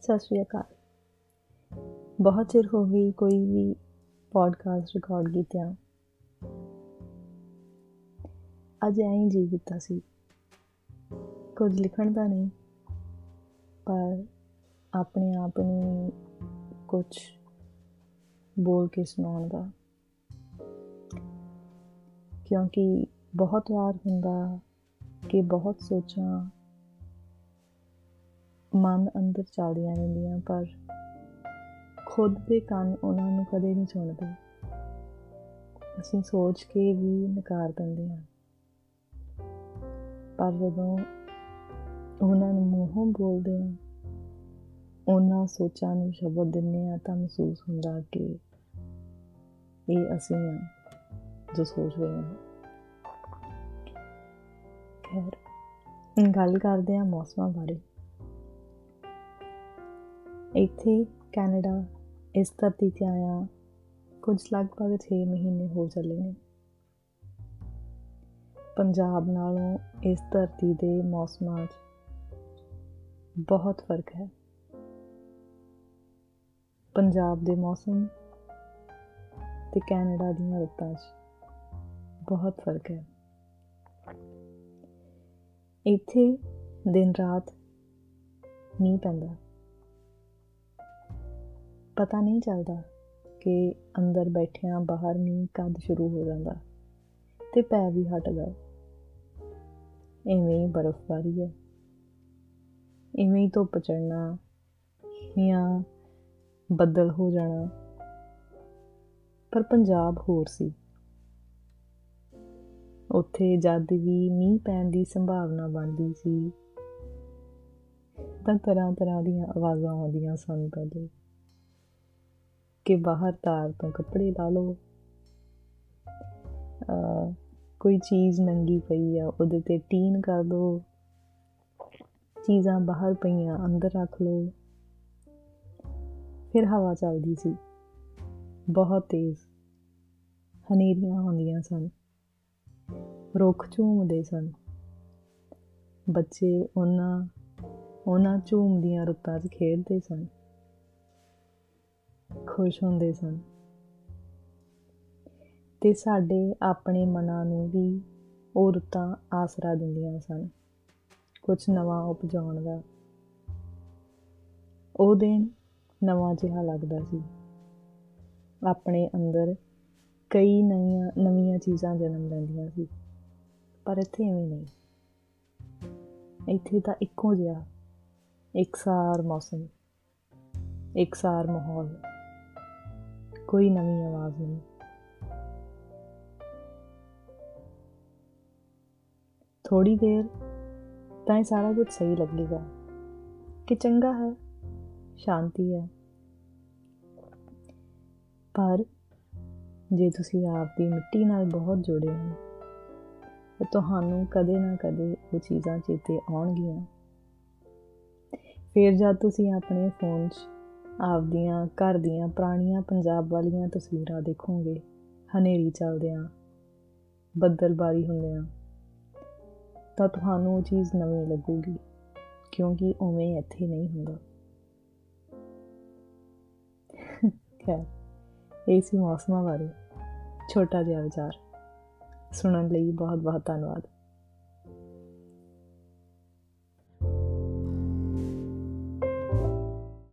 ਸਤਿ ਸ਼੍ਰੀ ਅਕਾਲ। ਬਹੁਤ ਚਿਰ ਹੋ ਗਈ ਕੋਈ ਵੀ ਪੋਡਕਾਸਟ ਰਿਕਾਰਡ ਕੀਤਿਆਂ। ਅੱਜ ਐਂ ਜੀ ਕੀਤਾ ਸੀ। ਕੁਝ ਲਿਖਣ ਦਾ ਨਹੀਂ, ਪਰ ਆਪਣੇ ਆਪ ਨੂੰ ਕੁਝ ਬੋਲ ਕੇ ਸੁਣਾਉਣ ਦਾ। ਕਿਉਂਕਿ ਬਹੁਤ ਵਾਰ ਹੁੰਦਾ ਕਿ ਬਹੁਤ ਸੋਚਾਂ ਮਨ ਅੰਦਰ ਚੱਲਦੀਆਂ ਰਹਿੰਦੀਆਂ, ਪਰ ਖੁਦ ਦੇ ਕੰਨ ਉਹਨਾਂ ਨੂੰ ਕਦੇ ਨਹੀਂ ਸੁਣਦੇ। ਅਸੀਂ ਸੋਚ ਕੇ ਵੀ ਨਕਾਰ ਦਿੰਦੇ ਹਾਂ। ਪਰ ਜਦੋਂ ਉਹਨਾਂ ਨੂੰ ਮੂੰਹੋਂ ਬੋਲਦੇ ਹਾਂ, ਉਹਨਾਂ ਸੋਚਾਂ ਨੂੰ ਸ਼ਬਦ ਦਿੰਨੇ ਆ ਤਾਂ ਮਹਿਸੂਸ ਹੁੰਦਾ ਕਿ ਇਹ ਅਸੀਂ ਹਾਂ ਜੋ ਸੋਚ ਰਹੇ ਹਾਂ। ਖੈਰ, ਗੱਲ ਕਰਦੇ ਹਾਂ ਮੌਸਮਾਂ ਬਾਰੇ। ਇੱਥੇ ਕੈਨੇਡਾ ਇਸ ਧਰਤੀ ਤੇ ਆਇਆ। ਕੁਝ ਲਗਭਗ 6 ਮਹੀਨੇ ਹੋ ਚੱਲੇ ਨੇ। ਪੰਜਾਬ ਨਾਲੋਂ ਇਸ ਧਰਤੀ ਦੇ ਮੌਸਮਾਂ 'ਚ ਬਹੁਤ ਫ਼ਰਕ ਹੈ। ਪੰਜਾਬ ਦੇ ਮੌਸਮ ਤੇ ਕੈਨੇਡਾ ਦੀਆਂ ਰੁੱਤਾਂ 'ਚ ਬਹੁਤ ਫ਼ਰਕ ਹੈ। ਇੱਥੇ ਦਿਨ ਰਾਤ ਨਹੀਂ ਪੈਂਦਾ। ਪਤਾ ਨਹੀਂ ਚੱਲਦਾ ਕਿ ਅੰਦਰ ਬੈਠਿਆਂ ਬਾਹਰ ਮੀਂਹ ਕਦ ਸ਼ੁਰੂ ਹੋ ਜਾਂਦਾ ਤੇ ਪੈ ਵੀ ਹਟਦਾ। ਐਵੇਂ ਹੀ ਬਰਫ਼ਬਾਰੀ ਹੈ। ਐਵੇਂ ਹੀ ਧੁੱਪ ਚੜਨਾ ਜਾਂ ਬੱਦਲ ਹੋ ਜਾਣਾ। ਪਰ ਪੰਜਾਬ ਹੋਰ ਸੀ। ਉੱਥੇ ਜਦ ਵੀ ਮੀਂਹ ਪੈਣ ਦੀ ਸੰਭਾਵਨਾ ਬਣਦੀ ਸੀ ਤਾਂ ਤਰ੍ਹਾਂ ਤਰ੍ਹਾਂ ਦੀਆਂ ਆਵਾਜ਼ਾਂ ਆਉਂਦੀਆਂ ਸਨ ਪਹਿਲੇ। ਕਿ ਬਾਹਰ ਤਾਰ ਤੋਂ ਕੱਪੜੇ ਲਾ ਲਓ। ਕੋਈ ਚੀਜ਼ ਨੰਗੀ ਪਈ ਆ, ਉਹਦੇ ਤੇ ਟੀਨ ਕਰ ਦੋ। ਚੀਜ਼ਾਂ ਬਾਹਰ ਪਈਆਂ, ਅੰਦਰ ਰੱਖ ਲਓ। ਫਿਰ ਹਵਾ ਚੱਲਦੀ ਸੀ। ਬਹੁਤ ਤੇਜ਼। ਹਨੇਰੀਆਂ ਹੁੰਦੀਆਂ ਸਨ। ਰੁੱਖ ਝੂਮਦੇ ਸਨ। ਬੱਚੇ ਉਹਨਾਂ ਉਹਨਾਂ ਝੂਮਦੀਆਂ ਰੁੱਤਾਂ 'ਚ ਖੇਡਦੇ ਸਨ। ਖੁਸ਼ ਹੁੰਦੇ ਸਨ। ਤੇ ਸਾਡੇ ਆਪਣੇ ਮਨਾਂ ਨੂੰ ਵੀ ਉਹ ਰੁੱਤਾਂ ਆਸਰਾ ਦਿੰਦੀਆਂ ਸਨ। ਕੁਝ ਨਵਾਂ ਉਪਜਾਉਣ ਦਾ। ਉਹ ਦਿਨ ਨਵਾਂ ਜਿਹਾ ਲੱਗਦਾ ਸੀ। ਆਪਣੇ ਅੰਦਰ ਕਈ ਨਵੀਆਂ ਨਵੀਆਂ ਚੀਜ਼ਾਂ ਜਨਮ ਲੈਂਦੀਆਂ ਸੀ। ਪਰ ਇੱਥੇ ਐਵੇਂ ਨਹੀਂ। ਇੱਥੇ ਤਾਂ ਇੱਕੋ ਜਿਹਾ। ਇੱਕਸਾਰ ਮੌਸਮ। ਇੱਕਸਾਰ ਮਾਹੌਲ। ਕੋਈ ਨਵੀਂ ਆਵਾਜ਼ ਨਹੀਂ। ਥੋੜੀ ਦੇਰ ਤਾਂ ਇਹ ਸਾਰਾ ਕੁਝ ਸਹੀ ਲੱਗੇਗਾ ਕਿ ਚੰਗਾ ਹੈ, ਸ਼ਾਂਤੀ ਹੈ। ਪਰ ਜੇ ਤੁਸੀਂ ਆਪ ਦੀ ਮਿੱਟੀ ਨਾਲ ਬਹੁਤ ਜੁੜੇ ਹੋ, ਤਾਂ ਤੁਹਾਨੂੰ ਕਦੇ ਨਾ ਕਦੇ ਉਹ ਚੀਜ਼ਾਂ ਚੇਤੇ ਆਉਣਗੀਆਂ। ਫਿਰ ਜਦ ਤੁਸੀਂ ਆਪਣੇ ਫੋਨ 'ਚ ਆਪਦੀਆਂ ਘਰ ਦੀਆਂ ਪੁਰਾਣੀਆਂ ਪੰਜਾਬ ਵਾਲੀਆਂ ਤਸਵੀਰਾਂ ਦੇਖੋਗੇ। ਹਨੇਰੀ ਚੱਲਦਿਆਂ, ਬੱਦਲਬਾਰੀ ਹੁੰਦਿਆਂ। ਤਾਂ ਤੁਹਾਨੂੰ ਉਹ ਚੀਜ਼ ਨਵੀਂ ਲੱਗੂਗੀ, ਕਿਉਂਕਿ ਉਵੇਂ ਇੱਥੇ ਨਹੀਂ ਹੁੰਦਾ। ਖੈਰ, ਇਹ ਸੀ ਮੌਸਮਾਂ ਬਾਰੇ। ਛੋਟਾ ਜਿਹਾ ਵਿਚਾਰ। ਸੁਣਨ ਲਈ ਬਹੁਤ ਬਹੁਤ ਧੰਨਵਾਦ।